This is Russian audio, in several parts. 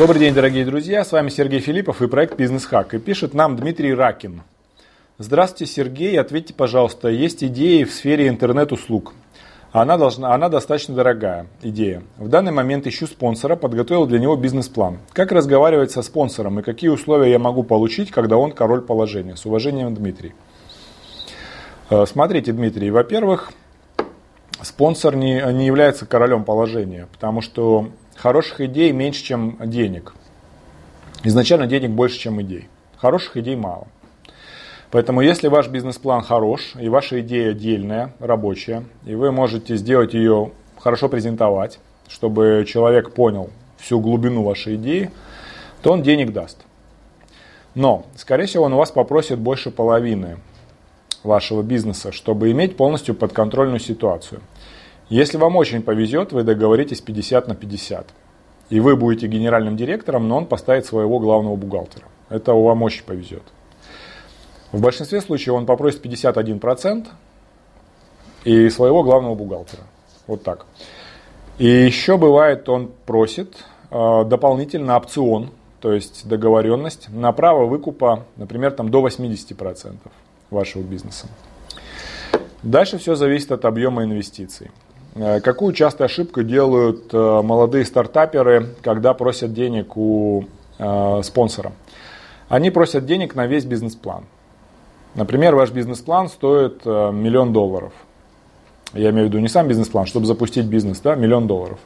Добрый день, дорогие друзья. С вами Сергей Филиппов и проект «Бизнес Хак». И пишет нам Дмитрий Ракин. Здравствуйте, Сергей. Ответьте, пожалуйста, есть идеи в сфере интернет-услуг. Она, должна, она достаточно дорогая идея. В данный момент ищу спонсора, подготовил для него бизнес-план. Как разговаривать со спонсором и какие условия я могу получить, когда он король положения? С уважением, Дмитрий. Э, смотрите, Дмитрий, во-первых, спонсор не, не является королем положения, потому что хороших идей меньше, чем денег. Изначально денег больше, чем идей. Хороших идей мало. Поэтому если ваш бизнес-план хорош, и ваша идея дельная, рабочая, и вы можете сделать ее хорошо презентовать, чтобы человек понял всю глубину вашей идеи, то он денег даст. Но, скорее всего, он у вас попросит больше половины вашего бизнеса, чтобы иметь полностью подконтрольную ситуацию. Если вам очень повезет, вы договоритесь 50 на 50. И вы будете генеральным директором, но он поставит своего главного бухгалтера. Это вам очень повезет. В большинстве случаев он попросит 51% и своего главного бухгалтера. Вот так. И еще бывает, он просит э, дополнительно опцион, то есть договоренность на право выкупа, например, там до 80% вашего бизнеса. Дальше все зависит от объема инвестиций. Э, какую часто ошибку делают э, молодые стартаперы, когда просят денег у э, спонсора? Они просят денег на весь бизнес-план. Например, ваш бизнес-план стоит э, миллион долларов. Я имею в виду не сам бизнес-план, чтобы запустить бизнес, да, миллион долларов.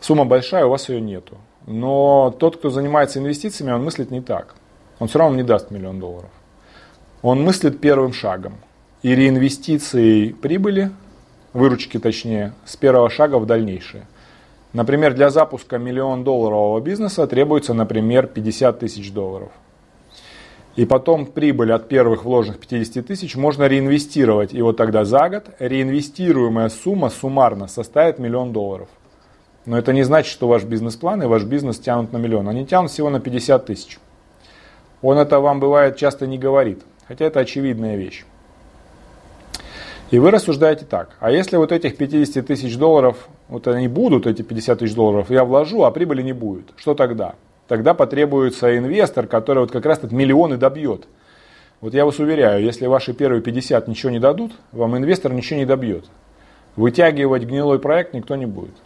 Сумма большая, у вас ее нету. Но тот, кто занимается инвестициями, он мыслит не так. Он все равно не даст миллион долларов. Он мыслит первым шагом. И реинвестицией прибыли, выручки точнее, с первого шага в дальнейшее. Например, для запуска миллион долларового бизнеса требуется, например, 50 тысяч долларов и потом прибыль от первых вложенных 50 тысяч можно реинвестировать. И вот тогда за год реинвестируемая сумма суммарно составит миллион долларов. Но это не значит, что ваш бизнес-план и ваш бизнес тянут на миллион. Они тянут всего на 50 тысяч. Он это вам бывает часто не говорит, хотя это очевидная вещь. И вы рассуждаете так, а если вот этих 50 тысяч долларов, вот они будут, эти 50 тысяч долларов, я вложу, а прибыли не будет, что тогда? тогда потребуется инвестор, который вот как раз этот миллион и добьет. Вот я вас уверяю, если ваши первые 50 ничего не дадут, вам инвестор ничего не добьет. Вытягивать гнилой проект никто не будет.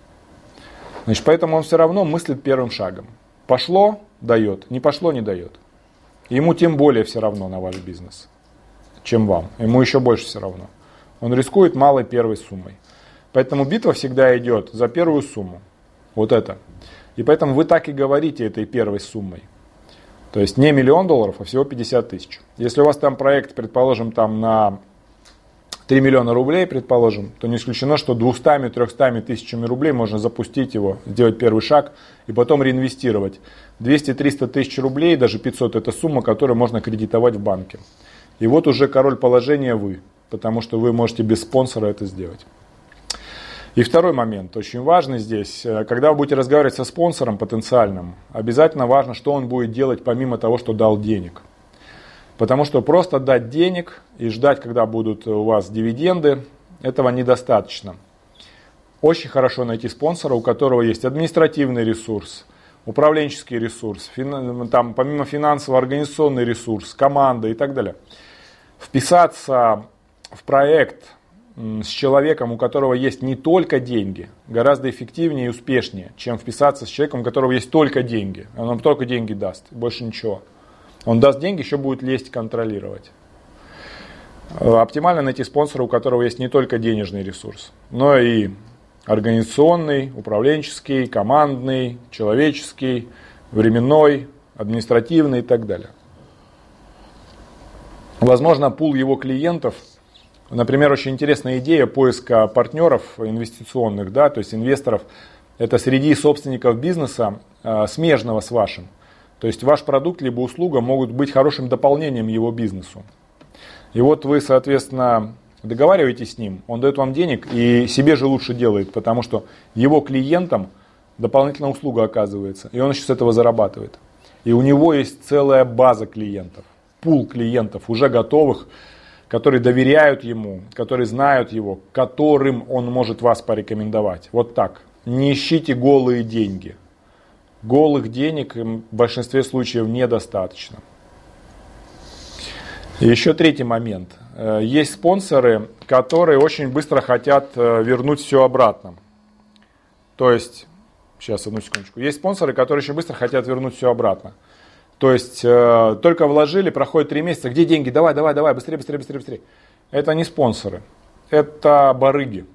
Значит, поэтому он все равно мыслит первым шагом. Пошло – дает, не пошло – не дает. Ему тем более все равно на ваш бизнес, чем вам. Ему еще больше все равно. Он рискует малой первой суммой. Поэтому битва всегда идет за первую сумму. Вот это. И поэтому вы так и говорите этой первой суммой. То есть не миллион долларов, а всего 50 тысяч. Если у вас там проект, предположим, там на 3 миллиона рублей, предположим, то не исключено, что 200-300 тысячами рублей можно запустить его, сделать первый шаг и потом реинвестировать. 200-300 тысяч рублей, даже 500 это сумма, которую можно кредитовать в банке. И вот уже король положения вы, потому что вы можете без спонсора это сделать. И второй момент, очень важный здесь, э, когда вы будете разговаривать со спонсором потенциальным, обязательно важно, что он будет делать помимо того, что дал денег. Потому что просто дать денег и ждать, когда будут у вас дивиденды, этого недостаточно. Очень хорошо найти спонсора, у которого есть административный ресурс, управленческий ресурс, там, помимо финансового организационный ресурс, команда и так далее. Вписаться в проект – с человеком, у которого есть не только деньги, гораздо эффективнее и успешнее, чем вписаться с человеком, у которого есть только деньги. Он вам только деньги даст, больше ничего. Он даст деньги, еще будет лезть контролировать. Э, оптимально найти спонсора, у которого есть не только денежный ресурс, но и организационный, управленческий, командный, человеческий, временной, административный и так далее. Возможно, пул его клиентов – Например, очень интересная идея поиска партнеров инвестиционных, да, то есть инвесторов. Это среди собственников бизнеса э, смежного с вашим. То есть ваш продукт либо услуга могут быть хорошим дополнением его бизнесу. И вот вы, соответственно, договариваетесь с ним, он дает вам денег и себе же лучше делает, потому что его клиентам дополнительная услуга оказывается, и он еще с этого зарабатывает. И у него есть целая база клиентов, пул клиентов, уже готовых, которые доверяют ему, которые знают его, которым он может вас порекомендовать. Вот так. Не ищите голые деньги. Голых денег в большинстве случаев недостаточно. еще третий момент. Э, есть спонсоры, которые очень быстро хотят э, вернуть все обратно. То есть, сейчас одну секундочку. Есть спонсоры, которые очень быстро хотят вернуть все обратно. То есть, э, только вложили, проходит три месяца, где деньги? Давай, давай, давай, быстрее, быстрее, быстрее, быстрее. Это не спонсоры, это барыги.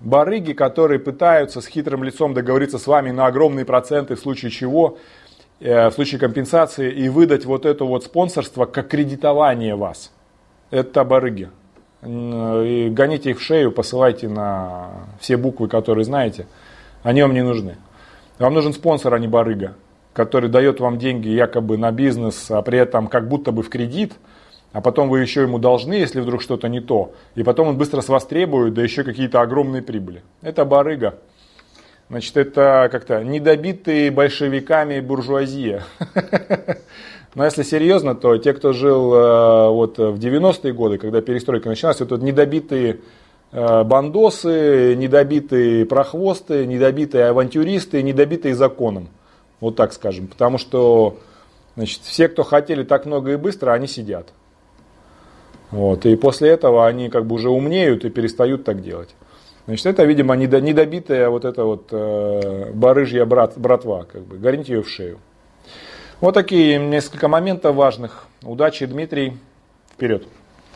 Барыги, которые пытаются с хитрым лицом договориться с вами на огромные проценты, в случае чего, э, в случае компенсации, и выдать вот это вот спонсорство как кредитование вас. Это барыги. И гоните их в шею, посылайте на все буквы, которые знаете. Они вам не нужны. Вам нужен спонсор, а не барыга, который дает вам деньги якобы на бизнес, а при этом как будто бы в кредит – а потом вы еще ему должны, если вдруг что-то не то, и потом он быстро с вас требует, да еще какие-то огромные прибыли. Это барыга. Значит, это как-то недобитые большевиками буржуазия. Но если серьезно, то те, кто жил э, вот в 90-е годы, когда перестройка началась, это недобитые э, бандосы, недобитые прохвосты, недобитые авантюристы, недобитые законом. Вот так скажем. Потому что значит, все, кто хотели так много и быстро, они сидят. Вот, и после этого они как бы уже умнеют и перестают так делать. Значит, это, видимо, недобитая вот эта вот э, барыжья брат, братва, как бы, горните ее в шею. Вот такие несколько моментов важных. Удачи, Дмитрий. Вперед!